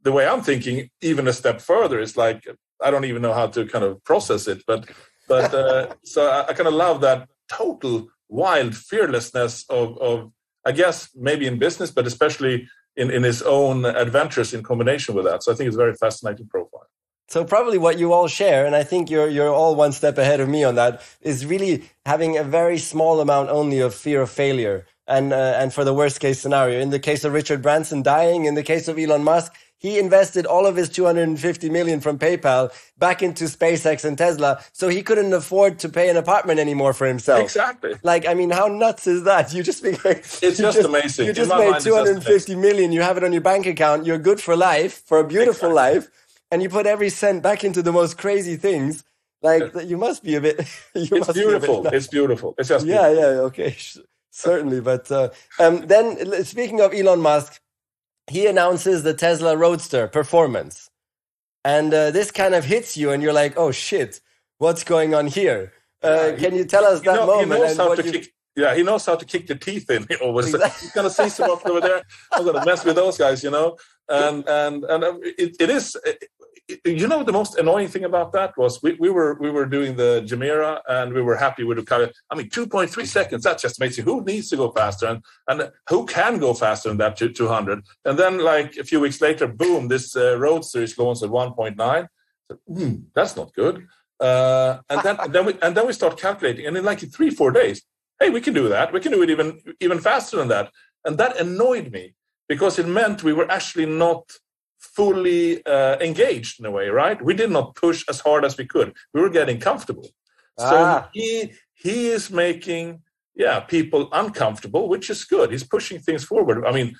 the way I'm thinking even a step further. It's like I don't even know how to kind of process it, but but uh, so I, I kind of love that total wild fearlessness of of I guess maybe in business, but especially in in his own adventures in combination with that. So I think it's a very fascinating profile.
So probably what you all share, and I think you're you're all one step ahead of me on that, is really having a very small amount only of fear of failure, and uh, and for the worst case scenario. In the case of Richard Branson dying, in the case of Elon Musk, he invested all of his 250 million from PayPal back into SpaceX and Tesla, so he couldn't afford to pay an apartment anymore for himself.
Exactly.
Like, I mean, how nuts is that? You just
make, it's just, just, amazing.
You just made 250 million. You have it on your bank account. You're good for life, for a beautiful exactly. life, and you put every cent back into the most crazy things. Like, you must be a bit.
it's beautiful. Bit it's beautiful. It's just
yeah, yeah. Okay, certainly. But uh, um, then, speaking of Elon Musk he announces the Tesla Roadster performance. And uh, this kind of hits you, and you're like, oh shit, what's going on here? Uh, yeah, can you tell us that know, moment?
He knows how to you... kick, yeah, he knows how to kick the teeth in. Always, exactly. he's gonna see some over there. I'm gonna mess with those guys, you know. And and and uh, it, it is you know the most annoying thing about that was we, we were we were doing the Gemera and we were happy with the car. I mean, 2.3 seconds. That's just amazing. Who needs to go faster and and who can go faster than that to 200? And then like a few weeks later, boom, this uh, Roadster is at 1.9. So, mm, that's not good. Uh, and then and then we and then we start calculating, and in like three four days, hey, we can do that. We can do it even even faster than that. And that annoyed me because it meant we were actually not fully uh, engaged in a way, right? We did not push as hard as we could. We were getting comfortable. Ah. So he he is making yeah people uncomfortable, which is good. He's pushing things forward. I mean,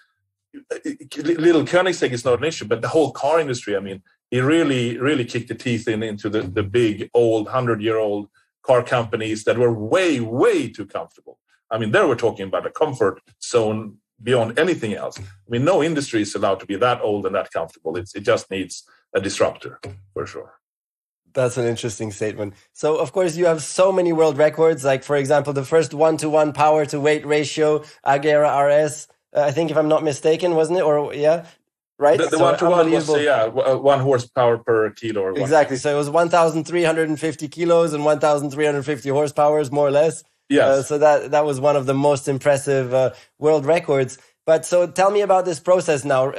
little Koenigsegg is not an issue, but the whole car industry. I mean, he really really kicked the teeth in into the the big old hundred year old car companies that were way way too comfortable. I mean, there we're talking about a comfort zone beyond anything else. I mean, no industry is allowed to be that old and that comfortable. It's, it just needs a disruptor for sure.
That's an interesting statement. So, of course, you have so many world records. Like, for example, the first one to one power to weight ratio, Agera RS. Uh, I think, if I'm not mistaken, wasn't it? Or, yeah, right?
The, the so one to one was, yeah, uh, one horsepower per kilo.
exactly. So it was 1,350 kilos and 1,350 horsepower, more or less.
Yes.
Uh, so that that was one of the most impressive uh, world records. But so tell me about this process now.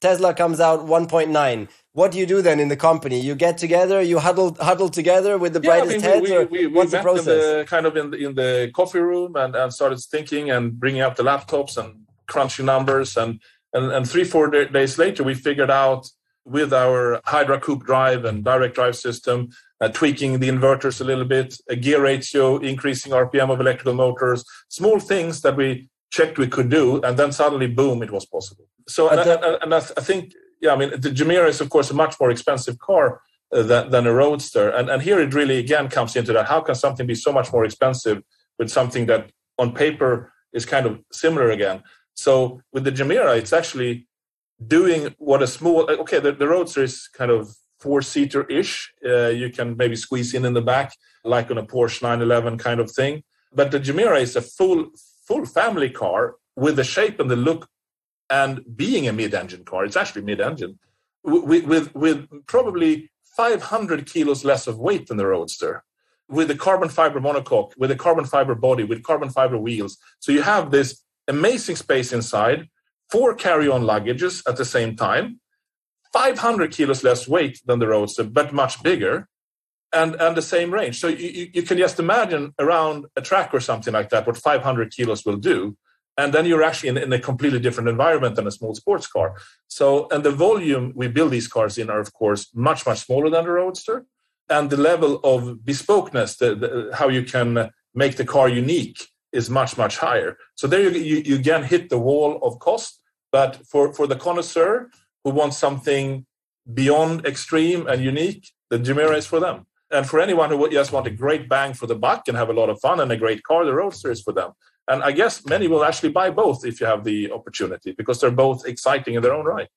Tesla comes out 1.9. What do you do then in the company? You get together, you huddle huddle together with the yeah, brightest I mean, heads, we, we, we, what's the process?
The, kind of in the, in the coffee room and, and started thinking and bringing up the laptops and crunching numbers and and, and three four days later we figured out with our HydraCoup drive and direct drive system tweaking the inverters a little bit, a gear ratio, increasing RPM of electrical motors, small things that we checked we could do, and then suddenly, boom, it was possible. So, and, and, and I, think, yeah, I mean, the Gemera is of course a much more expensive car, uh, than, than a roadster. And, and here it really again comes into that how can something be so much more expensive with something that on paper is kind of similar again? So with the Gemera, it's actually doing what a small okay the, the roadster is kind of four seater ish. Uh, you can maybe squeeze in in the back like on a Porsche 911 kind of thing. But the Gemera is a full full family car with the shape and the look and being a mid-engine car. It's actually mid-engine with with, with probably 500 kilos less of weight than the Roadster. With a carbon fiber monocoque, with a carbon fiber body, with carbon fiber wheels. So you have this amazing space inside, four carry-on luggages at the same time, 500 kilos less weight than the Roadster, but much bigger and and the same range. So you, you can just imagine around a track or something like that what 500 kilos will do, and then you're actually in, in, a completely different environment than a small sports car. So and the volume we build these cars in are of course much much smaller than the Roadster, and the level of bespokeness, the, the, how you can make the car unique, is much much higher. So there you, you you again hit the wall of cost, but for for the connoisseur who wants something beyond extreme and unique, the Gemera is for them. And for anyone who just want a great bang for the buck and have a lot of fun and a great car, the Roadster is for them. And I guess many will actually buy both if you have the opportunity because they're both exciting in their own right.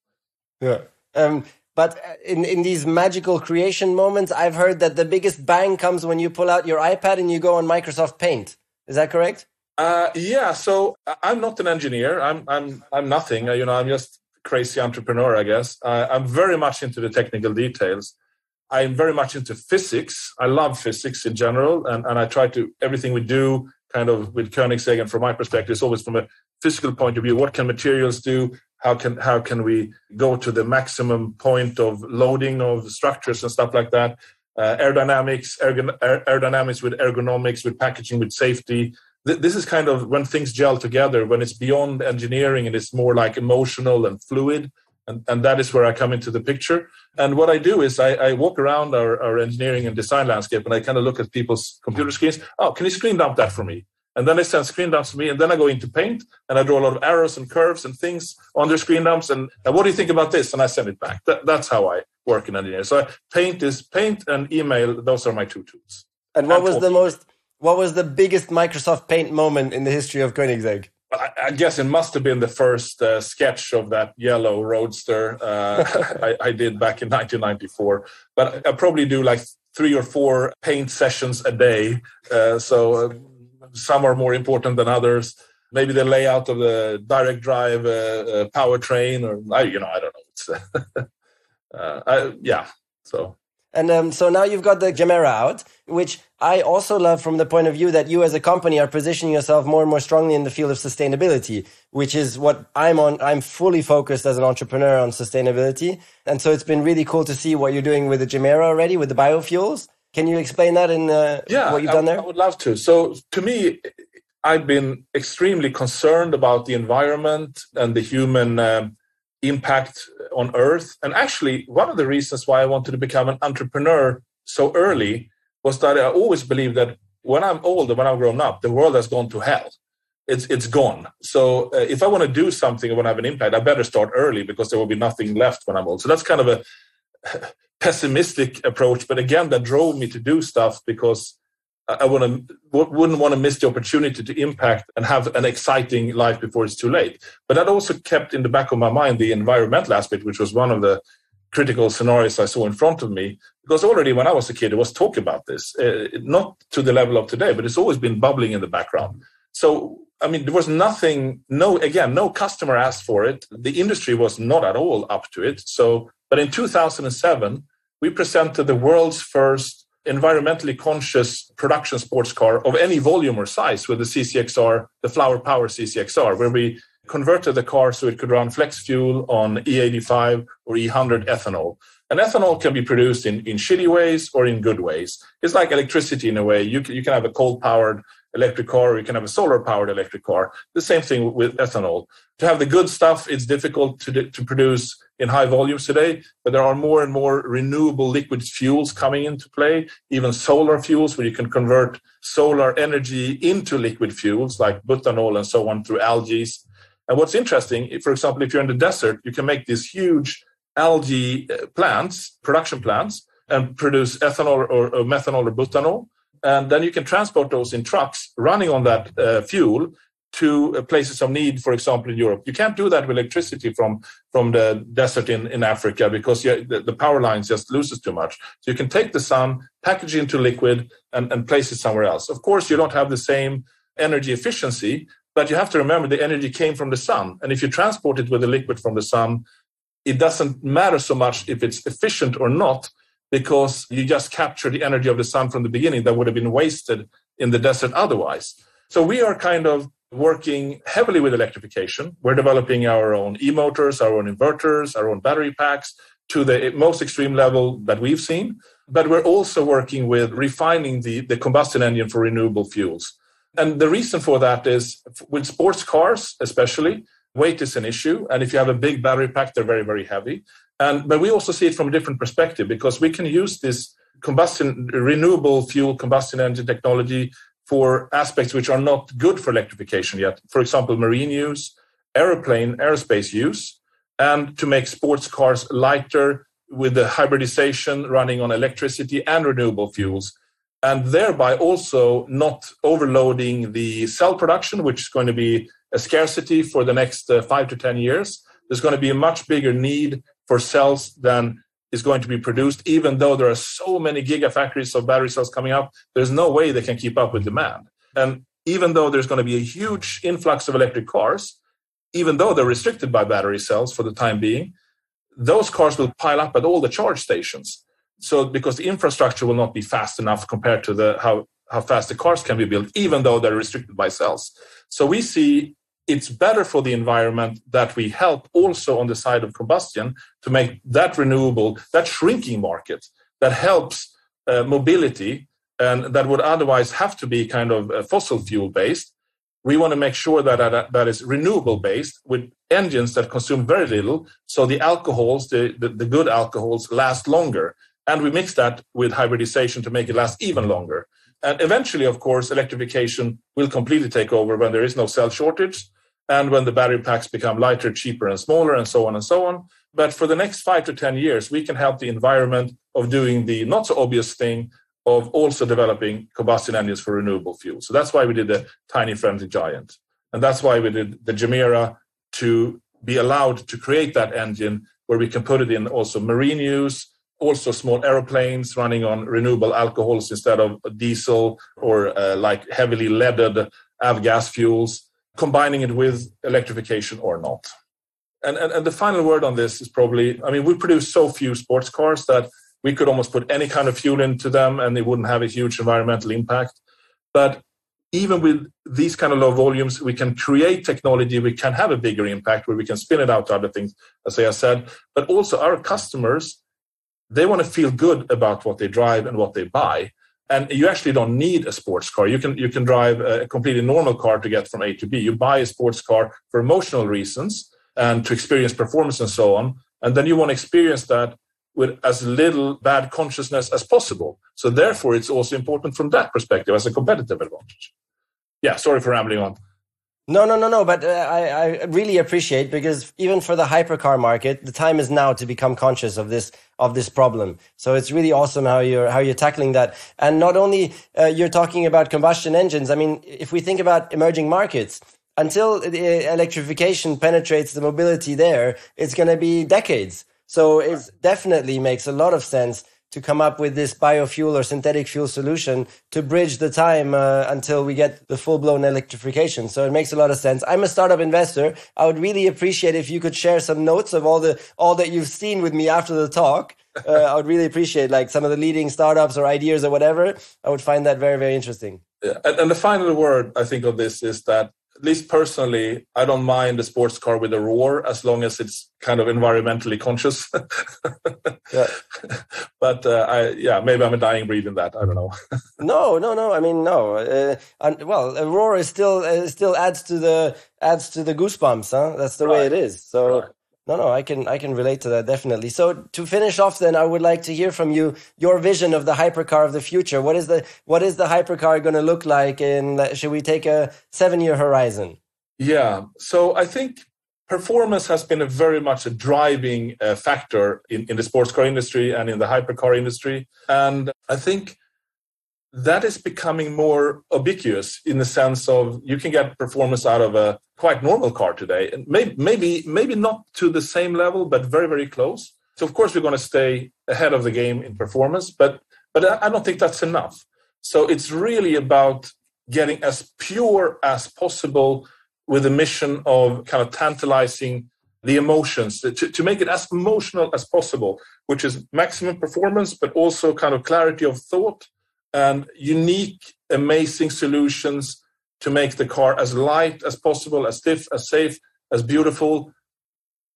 Yeah. Um, but uh, in, in these magical creation moments, I've heard that the biggest bang comes when you pull out your iPad and you go on Microsoft Paint. Is that correct?
Uh, yeah. So I'm not an engineer. I'm I'm I'm nothing. You know, I'm just crazy entrepreneur, I guess. I'm very much into the technical details. I'm very much into physics. I love physics in general, and, and I try to everything we do kind of with Koenigsegg and from my perspective is always from a physical point of view. What can materials do? How can how can we go to the maximum point of loading of structures and stuff like that? Uh, aerodynamics, ergon- aerodynamics with ergonomics, with packaging, with safety. Th- this is kind of when things gel together, when it's beyond engineering and it's more like emotional and fluid and, and that is where I come into the picture. And what I do is I, I walk around our, our engineering and design landscape and I kind of look at people's computer screens. Oh, can you screen dump that for me? And then they send screen dumps to me, and then I go into Paint and I draw a lot of arrows and curves and things on their screen dumps. And, and what do you think about this? And I send it back. That, that's how I work in engineering. So Paint is Paint and email. Those are my two tools.
And what and was talking. the most? What was the biggest Microsoft Paint moment in the history of Koenigsegg?
I, guess it must have been the first uh, sketch of that yellow roadster uh, I, I, did back in 1994. But I probably do like three or four paint sessions a day. Uh, so uh, some are more important than others. Maybe the layout of the direct drive uh, uh, powertrain, or I, you know, I don't know. I, yeah. So
and um, so now you've got the Gemera out, which I also love from the point of view that you as a company are positioning yourself more and more strongly in the field of sustainability, which is what I'm on. I'm fully focused as an entrepreneur on sustainability. And so it's been really cool to see what you're doing with the Gemera already with the biofuels. Can you explain that in uh, yeah, what you've done there? I
would love to. So to me, I've been extremely concerned about the environment and the human um, impact on earth. And actually, one of the reasons why I wanted to become an entrepreneur so early was that I always believed that when I'm older, when I'm grown up, the world has gone to hell. It's it's gone. So uh, if I want to do something I want to have an impact, I better start early because there will be nothing left when I'm old. So that's kind of a pessimistic approach, but again, that drove me to do stuff because I want to wouldn't want to miss the opportunity to impact and have an exciting life before it's too late. But that also kept in the back of my mind the environmental aspect, which was one of the critical scenarios I saw in front of me. Because already when I was a kid, there was talk about this, uh, not to the level of today, but it's always been bubbling in the background. So I mean, there was nothing. No, again, no customer asked for it. The industry was not at all up to it. So, but in 2007, we presented the world's first environmentally conscious production sports car of any volume or size with the CCXR, the Flower Power CCXR, where we converted the car so it could run flex fuel on E85 or E100 ethanol. And ethanol can be produced in, in shitty ways or in good ways. It's like electricity in a way. You can, you can have a coal powered electric car or you can have a solar powered electric car. The same thing with ethanol. To have the good stuff, it's difficult to, to produce in high volumes today, but there are more and more renewable liquid fuels coming into play, even solar fuels where you can convert solar energy into liquid fuels like butanol and so on through algae. And what's interesting, for example, if you're in the desert, you can make these huge algae uh, plants, production plants, and produce ethanol or, or, methanol or butanol. And then you can transport those in trucks running on that uh, fuel to uh, places of need, for example, in Europe. You can't do that with electricity from, from the desert in, in Africa because you, the, the, power lines just loses too much. So you can take the sun, package it into liquid, and, and place it somewhere else. Of course, you don't have the same energy efficiency, but you have to remember the energy came from the sun. And if you transport it with a liquid from the sun, it doesn't matter so much if it's efficient or not, because you just capture the energy of the sun from the beginning that would have been wasted in the desert otherwise. So we are kind of working heavily with electrification. We're developing our own e motors, our own inverters, our own battery packs to the most extreme level that we've seen. But we're also working with refining the, the combustion engine for renewable fuels. And the reason for that is with sports cars, especially, weight is an issue. And if you have a big battery pack, they're very, very heavy. And, but we also see it from a different perspective because we can use this combustion, renewable fuel combustion engine technology for aspects which are not good for electrification yet. For example, marine use, aeroplane, aerospace use, and to make sports cars lighter with the hybridization running on electricity and renewable fuels and thereby also not overloading the cell production, which is going to be a scarcity for the next uh, five to 10 years. There's going to be a much bigger need for cells than is going to be produced, even though there are so many gigafactories of battery cells coming up. There's no way they can keep up with demand. And even though there's going to be a huge influx of electric cars, even though they're restricted by battery cells for the time being, those cars will pile up at all the charge stations so because the infrastructure will not be fast enough compared to the how how fast the cars can be built, even though they're restricted by cells. So we see it's better for the environment that we help also on the side of combustion to make that renewable, that shrinking market that helps uh, mobility and that would otherwise have to be kind of uh, fossil fuel based. We want to make sure that that, that is renewable based with engines that consume very little. So the alcohols, the, the, the good alcohols last longer and we mix that with hybridization to make it last even longer. And eventually, of course, electrification will completely take over when there is no cell shortage and when the battery packs become lighter, cheaper, and smaller, and so on and so on. But for the next five to 10 years, we can help the environment of doing the not so obvious thing of also developing combustion engines for renewable fuel. So that's why we did the Tiny Friendly Giant. And that's why we did the Gemera to be allowed to create that engine where we can put it in also marine use, also small aeroplanes running on renewable alcohols instead of diesel or uh, like heavily leaded avgas fuels, combining it with electrification or not. And, and, and the final word on this is probably I mean, we produce so few sports cars that we could almost put any kind of fuel into them and they wouldn't have a huge environmental impact. But even with these kind of low volumes, we can create technology, we can have a bigger impact where we can spin it out to other things, as I said. But also, our customers they want to feel good about what they drive and what they buy and you actually don't need a sports car. You can you can drive a completely normal car to get from a to b. You buy a sports car for emotional reasons and to experience performance and so on and then you want to experience that with as little bad consciousness as possible. So therefore it's also important from that perspective as a competitive advantage. Yeah sorry for rambling on
no, no, no, no. But uh, I, I really appreciate because even for the hypercar market, the time is now to become conscious of this of this problem. So it's really awesome how you're how you're tackling that. And not only uh, you're talking about combustion engines. I mean, if we think about emerging markets, until electrification penetrates the mobility there, it's going to be decades. So it definitely makes a lot of sense to come up with this biofuel or synthetic fuel solution to bridge the time uh, until we get the full blown electrification. So it makes a lot of sense. I'm a startup investor. I would really appreciate if you could share some notes of all the all that you've seen with me after the talk. Uh, I would really appreciate like some of the leading startups or ideas or whatever. I would find that very very interesting.
Yeah. And, and the final word I think of this is that at least personally, I don't mind a sports car with a roar as long as it's kind of environmentally conscious. yeah. But uh, I, yeah, maybe I'm a dying breed in that. I don't know.
no, no, no. I mean, no. Uh, and, well, a roar is still uh, still adds to the adds to the goosebumps. Huh? That's the right. way it is. So. Right. No, no, I can I can relate to that definitely. So to finish off, then I would like to hear from you your vision of the hypercar of the future. What is the what is the hypercar going to look like? In should we take a seven year horizon?
Yeah. So I think performance has been a very much a driving uh, factor in, in the sports car industry and in the hypercar industry. And I think that is becoming more ubiquitous in the sense of you can get performance out of a quite normal car today. And maybe maybe maybe not to the same level but very very close. So of course we're going to stay ahead of the game in performance but but i don't think that's enough. So it's really about getting as pure as possible with the mission of kind of tantalizing the emotions to, to make it as emotional as possible which is maximum performance but also kind of clarity of thought and unique, amazing solutions to make the car as light as possible, as stiff, as safe, as beautiful,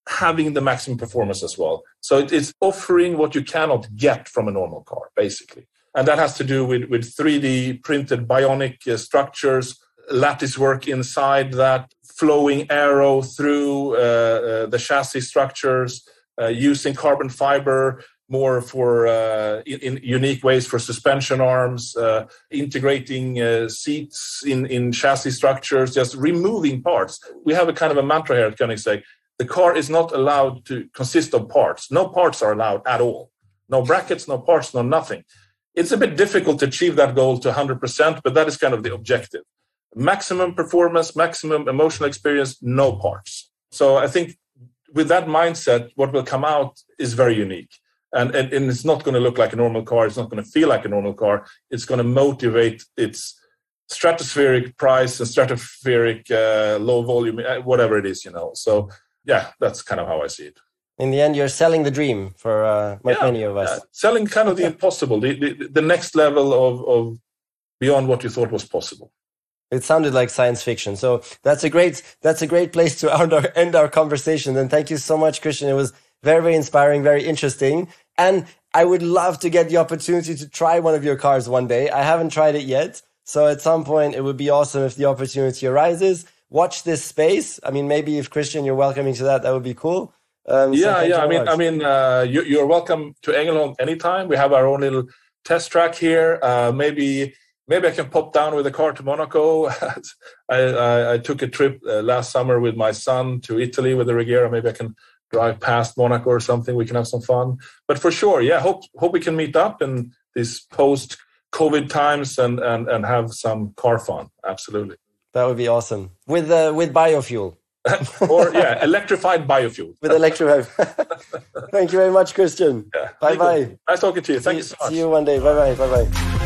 having the maximum performance as well. So it is offering what you cannot get from a normal car, basically. And that has to do with, with 3D printed bionic uh, structures, lattice work inside that, flowing aero through uh, uh, the chassis structures, uh, using carbon fiber more for uh, in, in, unique ways for suspension arms, uh, integrating uh, seats in, in chassis structures, just removing parts. We have a kind of a mantra here at Koenigsegg. The car is not allowed to consist of parts. No parts are allowed at all. No brackets, no parts, no nothing. It's a bit difficult to achieve that goal to 100%, but that is kind of the objective. Maximum performance, maximum emotional experience, no parts. So I think with that mindset, what will come out is very unique and, and, and it's not going to look like a normal car. It's not going to feel like a normal car. It's going to motivate its stratospheric price and stratospheric uh, low volume uh, whatever it is you know. So yeah that's kind of how i see it.
In the end you're selling the dream for uh, yeah, many of us.
yeah. selling kind of the impossible the, the, the next level of, of beyond what you thought was possible.
It sounded like science fiction. So that's a great that's a great place to end our, end our conversation. And thank you so much christian. It was very very inspiring very interesting and I would love to get the opportunity to try one of your cars one day. I haven't tried it yet. So at some point, it would be awesome if the opportunity arises. Watch this space. I mean, maybe if Christian, you're welcoming to that, that would be cool.
Um, yeah, so yeah. I mean, much. I mean, uh, you, are welcome to Ängelholm anytime. We have our own little test track here. Uh, maybe, maybe I can pop down with a car to Monaco. I, I, I, took a trip uh, last summer with my son to Italy with the Regera. Maybe I can drive past Monaco or something. We can have some fun. But for sure, yeah, hope hope we can meet up in these post COVID times and and and have some car fun. Absolutely.
That would be awesome with uh, with biofuel.
or yeah, electrified biofuel.
with electrified. Thank you very much, Christian. Yeah, bye bye.
Nice talking to you. Thank see, you so much.
See you one day. Bye bye. Bye bye.